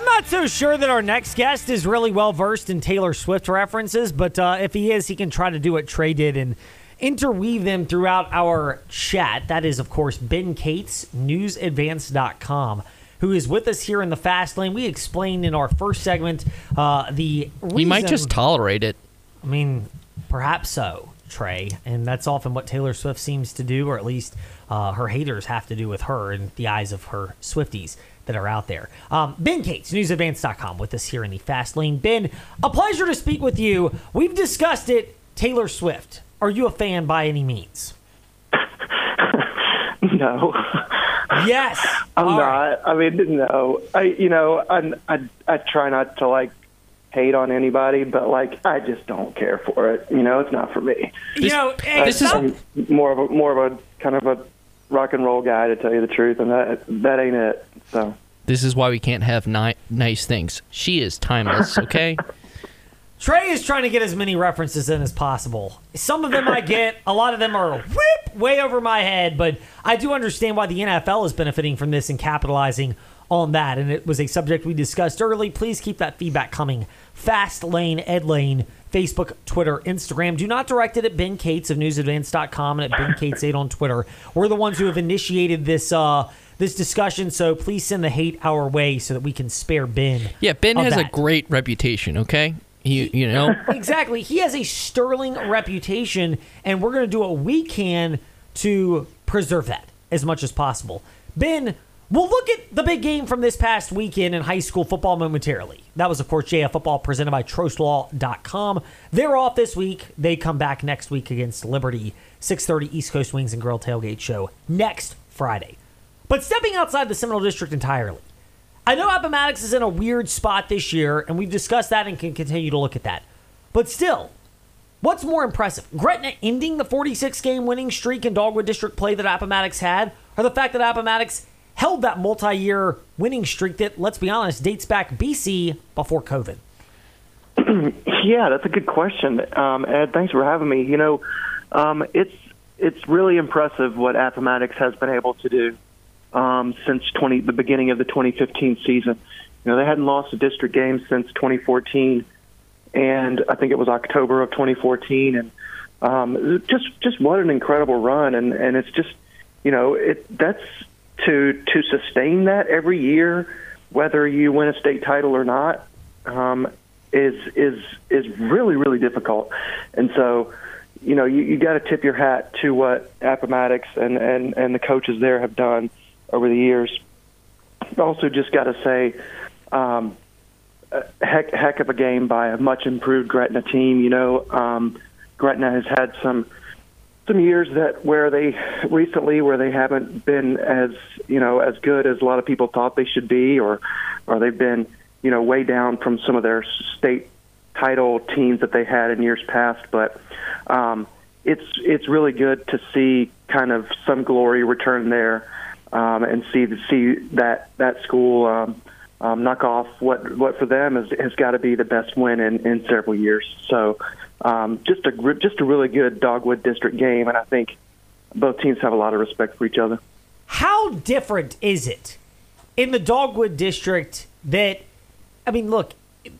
I'm not so sure that our next guest is really well versed in Taylor Swift references, but uh, if he is, he can try to do what Trey did and interweave them throughout our chat. That is, of course, Ben Cates, newsadvance.com, who is with us here in the fast lane. We explained in our first segment uh, the reason. He might just tolerate it. I mean, perhaps so, Trey. And that's often what Taylor Swift seems to do, or at least uh, her haters have to do with her in the eyes of her Swifties that are out there. Um, ben Cates, newsadvance.com, with us here in the fast lane. Ben, a pleasure to speak with you. We've discussed it. Taylor Swift, are you a fan by any means? no. Yes. I'm All not. right. I mean, no. I, you know, I, I, I try not to like hate on anybody, but like, I just don't care for it. You know, it's not for me. You know, hey, this is- I'm more of a more of a kind of a rock and roll guy to tell you the truth, and that that ain't it. So This is why we can't have ni- nice things. She is timeless, okay? Trey is trying to get as many references in as possible. Some of them I get, a lot of them are whip way over my head, but I do understand why the NFL is benefiting from this and capitalizing on that. And it was a subject we discussed early. Please keep that feedback coming. Fast Lane, Ed Lane, Facebook, Twitter, Instagram. Do not direct it at Ben Cates of newsadvance.com and at Ben Cates 8 on Twitter. We're the ones who have initiated this uh this discussion, so please send the hate our way so that we can spare Ben. Yeah, Ben has a great reputation, okay? You, you know? exactly. He has a sterling reputation, and we're going to do what we can to preserve that as much as possible. Ben, we'll look at the big game from this past weekend in high school football momentarily. That was, of course, JF Football presented by TrostLaw.com. They're off this week. They come back next week against Liberty, 6.30 East Coast Wings and Grill Tailgate Show next Friday. But stepping outside the Seminole District entirely, I know Appomattox is in a weird spot this year, and we've discussed that and can continue to look at that. But still, what's more impressive? Gretna ending the 46 game winning streak in Dogwood District play that Appomattox had, or the fact that Appomattox held that multi year winning streak that, let's be honest, dates back BC before COVID? Yeah, that's a good question, um, Ed. Thanks for having me. You know, um, it's it's really impressive what Appomattox has been able to do um, since 20 the beginning of the 2015 season. You know, they hadn't lost a district game since 2014, and I think it was October of 2014. And um, just just what an incredible run! And and it's just you know it that's to to sustain that every year, whether you win a state title or not. Um, is is is really really difficult, and so you know you, you got to tip your hat to what Appomattox and and and the coaches there have done over the years. Also, just got to say, um, heck heck of a game by a much improved Gretna team. You know, um, Gretna has had some some years that where they recently where they haven't been as you know as good as a lot of people thought they should be, or or they've been you know way down from some of their state title teams that they had in years past. But um, it's it's really good to see kind of some glory return there, um, and see see that that school. Um, um, knock off what what for them is, has got to be the best win in, in several years. So um, just a just a really good Dogwood District game, and I think both teams have a lot of respect for each other. How different is it in the Dogwood District that, I mean, look,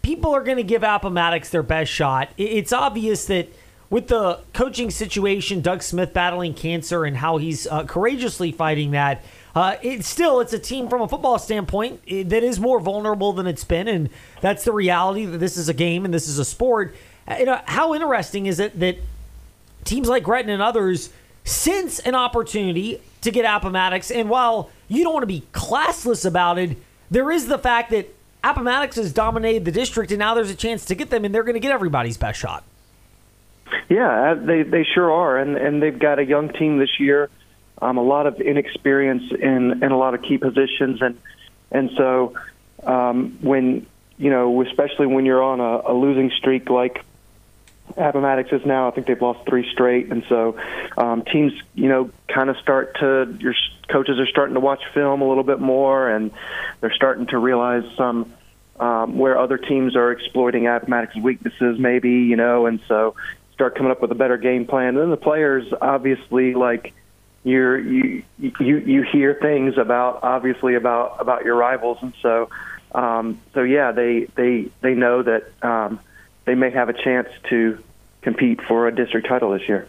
people are going to give Appomattox their best shot. It's obvious that with the coaching situation, Doug Smith battling cancer and how he's uh, courageously fighting that, uh, it's still it's a team from a football standpoint eh, that is more vulnerable than it's been, and that's the reality that this is a game and this is a sport. Uh, You know, how interesting is it that teams like Gretna and others sense an opportunity to get Appomattox. And while you don't want to be classless about it, there is the fact that Appomattox has dominated the district, and now there's a chance to get them, and they're going to get everybody's best shot. Yeah, uh, they they sure are, and and they've got a young team this year, um, a lot of inexperience in in a lot of key positions, and and so um, when you know, especially when you're on a, a losing streak like Appomattox is now, I think they've lost three straight, and so um, teams, you know, kind of start to your coaches are starting to watch film a little bit more, and they're starting to realize some um, where other teams are exploiting Appomattox's weaknesses, maybe you know, and so start coming up with a better game plan. And then the players, obviously, like you're you you you hear things about obviously about about your rivals, and so Um, so yeah, they they they know that um, they may have a chance to compete for a district title this year.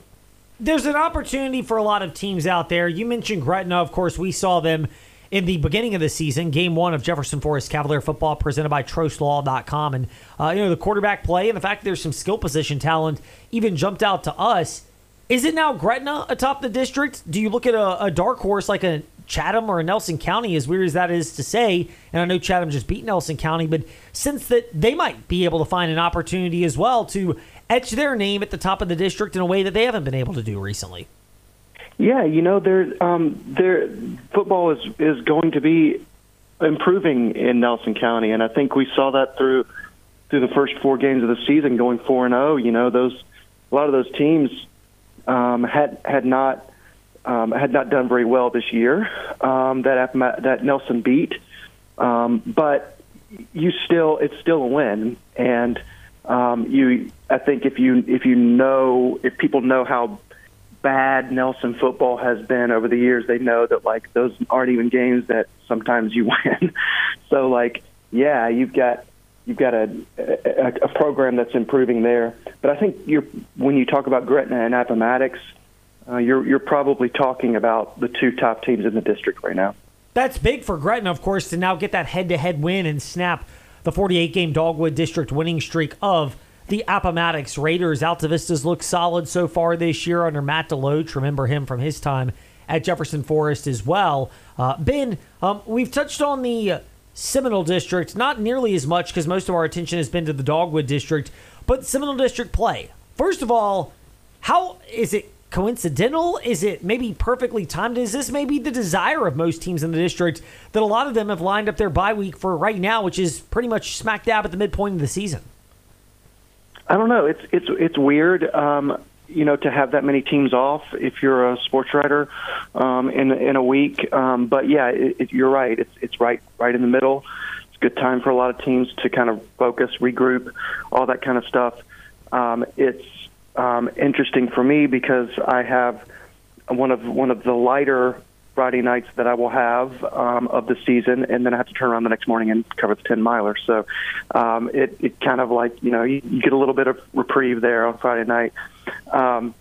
There's an opportunity for a lot of teams out there. You mentioned Gretna, of course. We saw them in the beginning of the season, game one of Jefferson Forest Cavalier football presented by TrostLaw.com. And, uh, you know, the quarterback play and the fact that there's some skill position talent even jumped out to us. Is it now Gretna atop the district? Do you look at a, a dark horse like a Chatham or a Nelson County, as weird as that is to say, and I know Chatham just beat Nelson County, but since that they might be able to find an opportunity as well to etch their name at the top of the district in a way that they haven't been able to do recently. Yeah, you know, there, um, there, football is is going to be improving in Nelson County, and I think we saw that through through the first four games of the season, going four and zero. You know, those a lot of those teams um, had had not um, had not done very well this year. Um, that that Nelson beat, um, but you still it's still a win, and um, you I think if you if you know if people know how bad Nelson football has been over the years, they know that like those aren't even games that sometimes you win. so like yeah, you've got you've got a, a, a program that's improving there. But I think you're when you talk about Gretna and Appomattox, uh, you're you're probably talking about the two top teams in the district right now. That's big for Gretna, of course, to now get that head-to-head win and snap the 48-game Dogwood District winning streak of the Appomattox Raiders. Altavistas look solid so far this year under Matt Deloach. Remember him from his time at Jefferson Forest as well. Uh, ben, um, we've touched on the Seminole District, not nearly as much because most of our attention has been to the Dogwood District, but Seminole District play. First of all, how is it coincidental? Is it maybe perfectly timed? Is this maybe the desire of most teams in the district that a lot of them have lined up their bye week for right now, which is pretty much smack dab at the midpoint of the season? I don't know. It's it's it's weird. Um, you know, to have that many teams off if you're a sports writer um, in in a week. Um, but yeah, it, it, you're right. It's it's right right in the middle. It's a good time for a lot of teams to kind of focus, regroup, all that kind of stuff. Um, it's um, interesting for me because I have one of one of the lighter Friday nights that I will have um, of the season, and then I have to turn around the next morning and cover the ten miler. So um, it it kind of like you know you, you get a little bit of reprieve there on Friday night, um,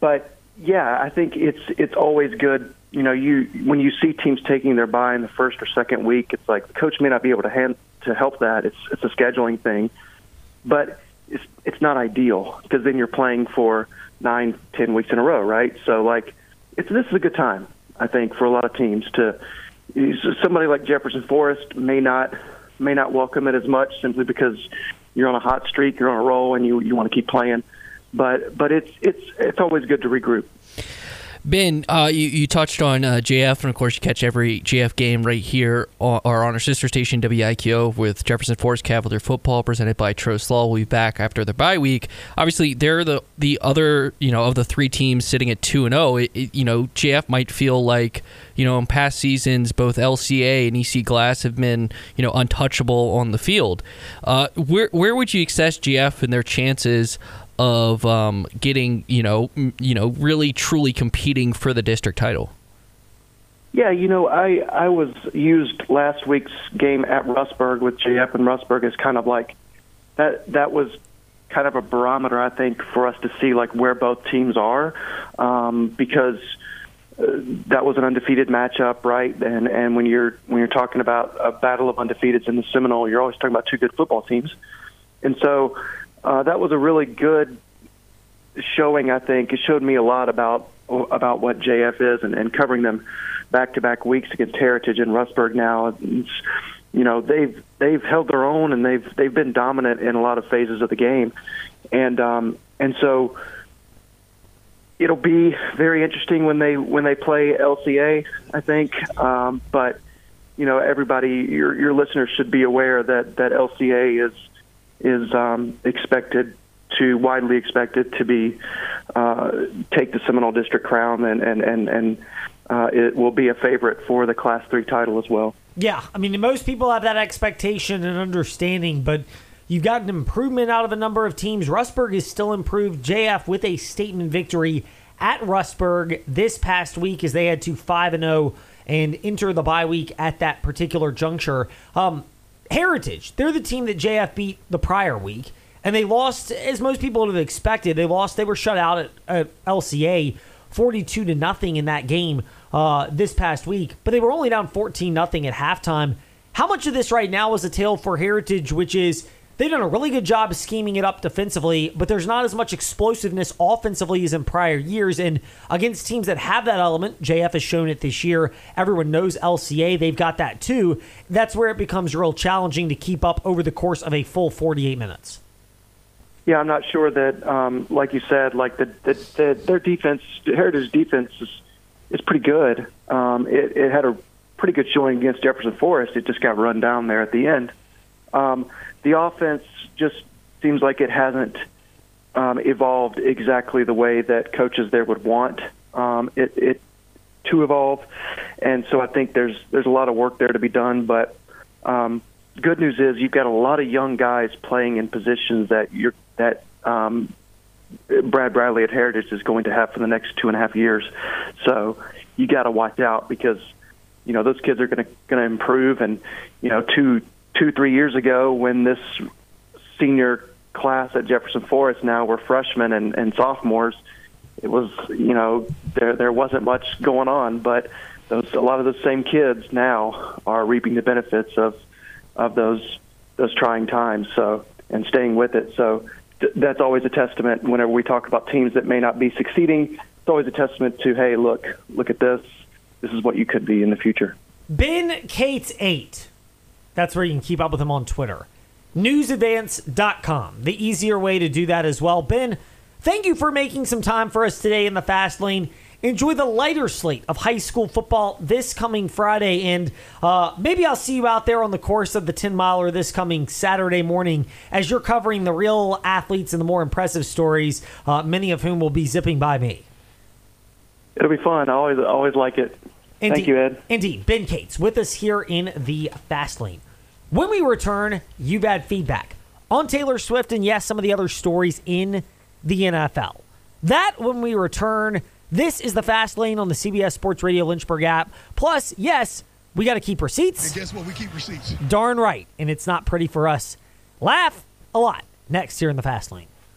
but yeah, I think it's it's always good. You know, you when you see teams taking their bye in the first or second week, it's like the coach may not be able to hand to help that. It's it's a scheduling thing, but it's it's not ideal because then you're playing for nine, ten weeks in a row, right? So like, it's this is a good time, I think, for a lot of teams to. Somebody like Jefferson Forest may not may not welcome it as much simply because you're on a hot streak, you're on a roll, and you you want to keep playing. But but it's it's it's always good to regroup. Ben, uh, you, you touched on uh, JF, and of course, you catch every JF game right here or on our sister station, WIKO, with Jefferson Forest Cavalier football presented by TrostLaw. We'll be back after the bye week. Obviously, they're the the other, you know, of the three teams sitting at 2 and 0. You know, JF might feel like, you know, in past seasons, both LCA and EC Glass have been, you know, untouchable on the field. Uh, where, where would you assess JF and their chances of um, getting you know m- you know really truly competing for the district title? Yeah, you know, I I was used last week's game at Rustburg with JF and Rustburg as kind of like that that was kind of a barometer I think for us to see like where both teams are um, because uh, that was an undefeated matchup, right? And and when you're when you're talking about a battle of undefeateds in the Seminole, you're always talking about two good football teams, and so uh, that was a really good showing. I think it showed me a lot about about what JF is and, and covering them back to back weeks against Heritage and Rustburg. Now, it's, you know they've they've held their own and they've they've been dominant in a lot of phases of the game, and um, and so it'll be very interesting when they when they play LCA. I think, um, but you know everybody your your listeners should be aware that that LCA is is um, expected to widely expected to be uh, take the Seminole District crown, and and and and uh, it will be a favorite for the Class Three title as well. Yeah, I mean most people have that expectation and understanding, but you've got an improvement out of a number of teams. Rustburg is still improved. JF with a statement victory at Rustburg this past week as they had to five and zero oh and enter the bye week at that particular juncture. Um, Heritage, they're the team that JF beat the prior week, and they lost, as most people would have expected. They lost, they were shut out at, at LCA 42 to nothing in that game uh, this past week, but they were only down 14 nothing at halftime. How much of this right now is a tale for Heritage, which is they've done a really good job scheming it up defensively, but there's not as much explosiveness offensively as in prior years. And against teams that have that element, JF has shown it this year. Everyone knows LCA, they've got that too. That's where it becomes real challenging to keep up over the course of a full 48 minutes. Yeah, I'm not sure that, um, like you said, like the, the, the their defense, Heritage defense is is pretty good. Um, it, it had a pretty good showing against Jefferson Forest. It just got run down there at the end. Um, the offense just seems like it hasn't um, evolved exactly the way that coaches there would want um, it, it to evolve, and so I think there's there's a lot of work there to be done. But um, good news is you've got a lot of young guys playing in positions that you're that um, Brad Bradley at Heritage is going to have for the next two and a half years. So you got to watch out because you know those kids are going to going to improve. And you know, two two three years ago when this senior class at Jefferson Forest now were freshmen and, and sophomores, it was you know there there wasn't much going on, but those a lot of those same kids now are reaping the benefits of of those those trying times. So and staying with it. So that's always a testament whenever we talk about teams that may not be succeeding. It's always a testament to, hey, look, look at this. This is what you could be in the future. Ben Cates 8. That's where you can keep up with him on Twitter. Newsadvance.com. The easier way to do that as well. Ben, thank you for making some time for us today in the fast lane. Enjoy the lighter slate of high school football this coming Friday, and uh, maybe I'll see you out there on the course of the 10 miler this coming Saturday morning as you're covering the real athletes and the more impressive stories, uh, many of whom will be zipping by me. It'll be fun. I always, always like it. Indeed, Thank you, Ed. Indeed. Ben Cates with us here in the fast lane. When we return, you've had feedback on Taylor Swift and, yes, some of the other stories in the NFL. That when we return. This is the Fast Lane on the CBS Sports Radio Lynchburg app. Plus, yes, we got to keep receipts. And guess what? We keep receipts. Darn right. And it's not pretty for us. Laugh a lot next here in the Fast Lane.